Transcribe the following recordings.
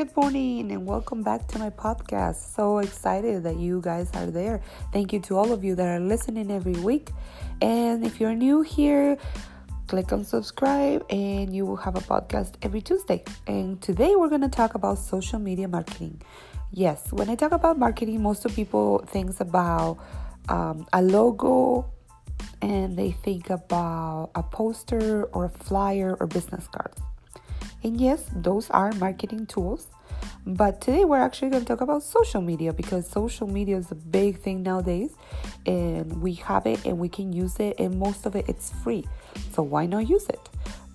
good morning, and welcome back to my podcast. So excited that you guys are there. Thank you to all of you that are listening every week. And if you're new here, click on subscribe, and you will have a podcast every Tuesday. And today we're going to talk about social media marketing. Yes, when I talk about marketing, most of people think about um, a logo and they think about a poster or a flyer or business cards. And yes, those are marketing tools. But today we're actually going to talk about social media because social media is a big thing nowadays and we have it and we can use it and most of it it's free. So why not use it?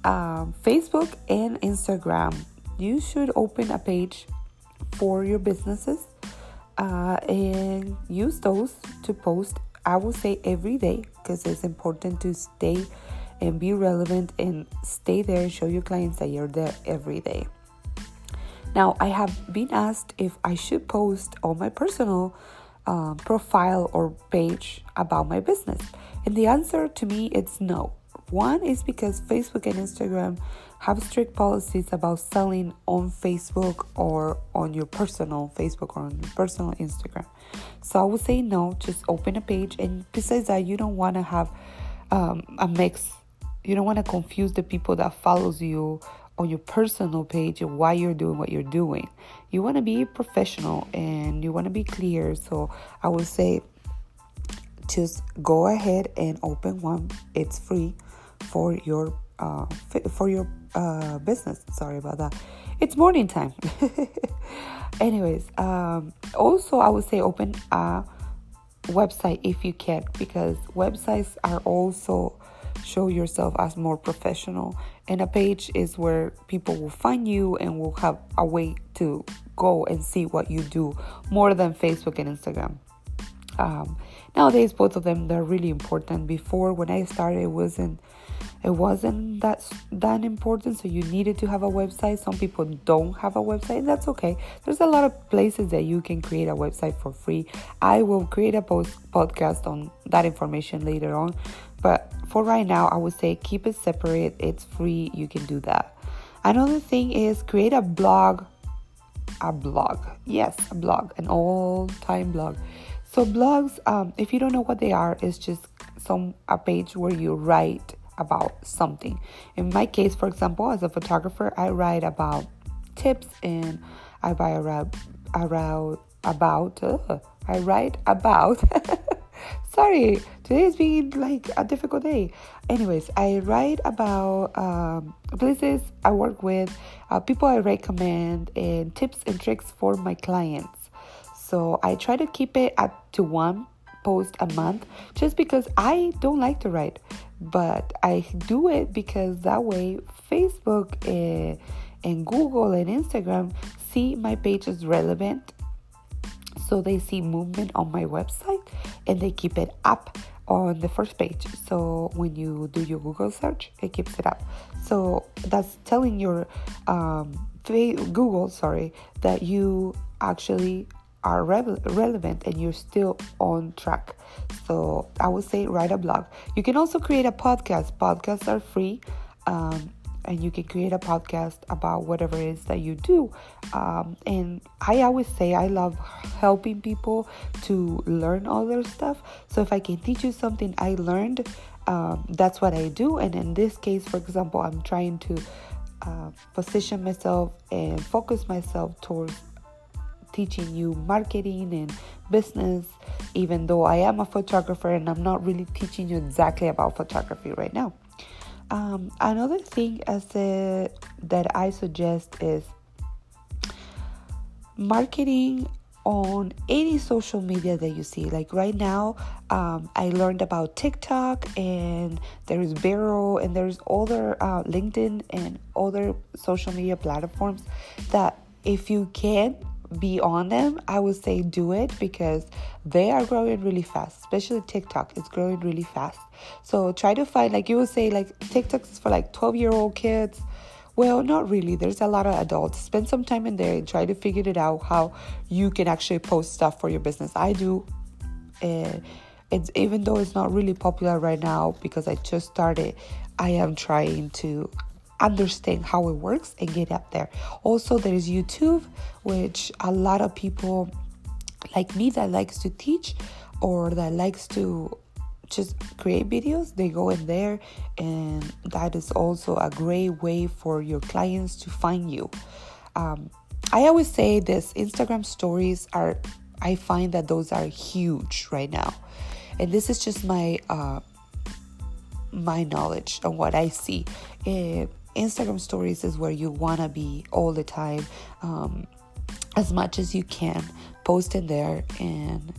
Um, Facebook and Instagram. You should open a page for your businesses uh, and use those to post. I will say every day because it's important to stay and be relevant and stay there show your clients that you're there every day. Now, I have been asked if I should post on my personal uh, profile or page about my business. And the answer to me is no. One is because Facebook and Instagram have strict policies about selling on Facebook or on your personal Facebook or on your personal Instagram. So I would say no, just open a page. And besides that, you don't want to have um, a mix you don't want to confuse the people that follows you on your personal page and why you're doing what you're doing. You want to be professional and you want to be clear. So I would say just go ahead and open one. It's free for your uh, for your uh, business. Sorry about that. It's morning time. Anyways, um, also I would say open a website if you can because websites are also show yourself as more professional. And a page is where people will find you and will have a way to go and see what you do more than Facebook and Instagram. Um, nowadays, both of them they're really important. Before, when I started, it wasn't it wasn't that that important so you needed to have a website some people don't have a website that's okay there's a lot of places that you can create a website for free i will create a post podcast on that information later on but for right now, I would say keep it separate. It's free. You can do that. Another thing is create a blog. A blog. Yes, a blog. An all time blog. So, blogs, um, if you don't know what they are, it's just some a page where you write about something. In my case, for example, as a photographer, I write about tips and I write around, around about, uh, I write about Sorry, today has been like a difficult day. Anyways, I write about um, places I work with, uh, people I recommend, and tips and tricks for my clients. So I try to keep it at to one post a month just because I don't like to write, but I do it because that way Facebook and, and Google and Instagram see my page is relevant so they see movement on my website and they keep it up on the first page. So when you do your Google search, it keeps it up. So that's telling your um, Google, sorry, that you actually are re- relevant and you're still on track. So I would say write a blog. You can also create a podcast. Podcasts are free. Um, and you can create a podcast about whatever it is that you do. Um, and I always say I love helping people to learn all their stuff. So if I can teach you something I learned, um, that's what I do. And in this case, for example, I'm trying to uh, position myself and focus myself towards teaching you marketing and business, even though I am a photographer and I'm not really teaching you exactly about photography right now. Um, another thing as a, that I suggest is marketing on any social media that you see. Like right now, um, I learned about TikTok and there's Vero and there's other uh, LinkedIn and other social media platforms that if you can be on them, I would say do it because they are growing really fast, especially TikTok. It's growing really fast. So try to find, like you would say, like TikTok is for like 12 year old kids. Well, not really. There's a lot of adults. Spend some time in there and try to figure it out how you can actually post stuff for your business. I do. And it's even though it's not really popular right now because I just started, I am trying to understand how it works and get up there. Also, there is YouTube, which a lot of people like me that likes to teach or that likes to just create videos they go in there and that is also a great way for your clients to find you. Um, i always say this instagram stories are i find that those are huge right now. And this is just my uh, my knowledge on what i see. Uh, instagram stories is where you want to be all the time um, as much as you can post in there and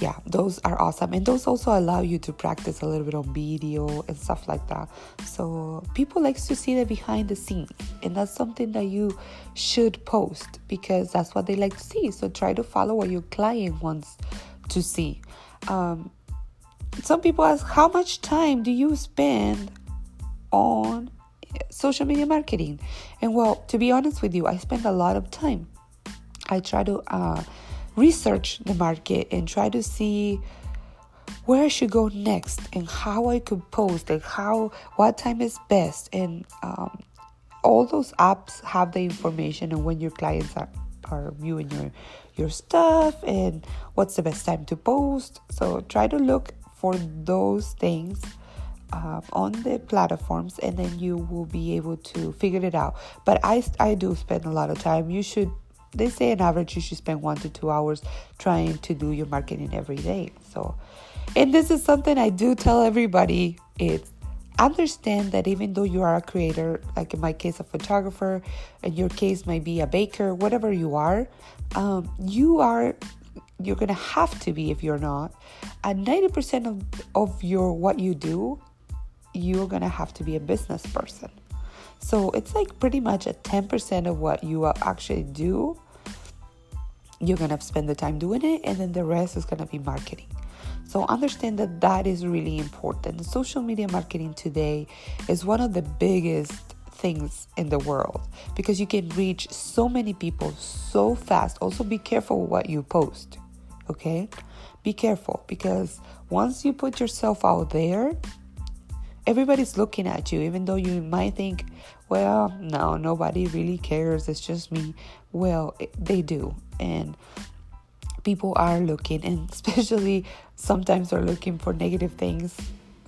yeah those are awesome. And those also allow you to practice a little bit on video and stuff like that. So people likes to see the behind the scenes and that's something that you should post because that's what they like to see. So try to follow what your client wants to see. Um, some people ask how much time do you spend on social media marketing. And well to be honest with you i spend a lot of time. I try to uh, research the market and try to see where I should go next and how I could post and how what time is best. And um, all those apps have the information on when your clients are, are viewing your your stuff and what's the best time to post. So try to look for those things uh, on the platforms and then you will be able to figure it out but I, I do spend a lot of time you should they say on average you should spend one to two hours trying to do your marketing every day. So, and this is something I do tell everybody. It's understand that even though you are a creator, like in my case, a photographer, in your case, might be a baker, whatever you are, um, you are you're gonna have to be if you're not. And 90% of, of your what you do, you're gonna have to be a business person. So it's like pretty much a 10% of what you actually do. You're to spend the time doing it, and then the rest is to be marketing. So understand that that is really important. Social media marketing today is one of the biggest things in the world because you can reach so many people so fast. Also, be careful what you post, okay? Be careful because once you put yourself out there, everybody's looking at you, even though you might think, well, no, nobody really cares, it's just me. Well, they do. And people are looking, and especially sometimes they're looking for negative things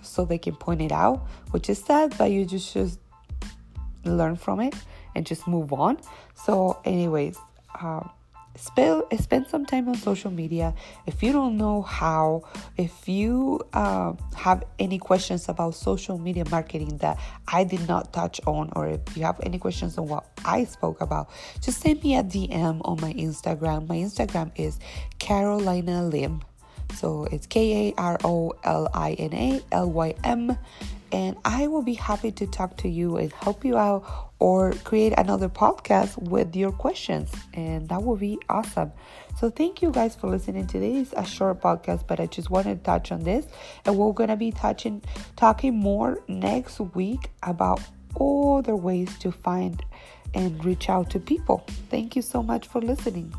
so they can point it out, which is sad, but you just just learn from it and just move on. So, anyways, um, spend, spend some time on social media. If you don't know how, if you uh, have any questions about social media marketing that I did not touch on, or if you have any questions on what I spoke about, just send me a DM on my Instagram. My Instagram is Karolina Lym. So it's K A R O L I N A L Y M and I will be happy to talk to you and help you out or create another podcast with your questions. And that will be awesome. So, thank you guys for listening. Today is a short podcast, but I just wanted to touch on this. And we're to be touching, talking more next week about all the ways to find and reach out to people. Thank you so much for listening.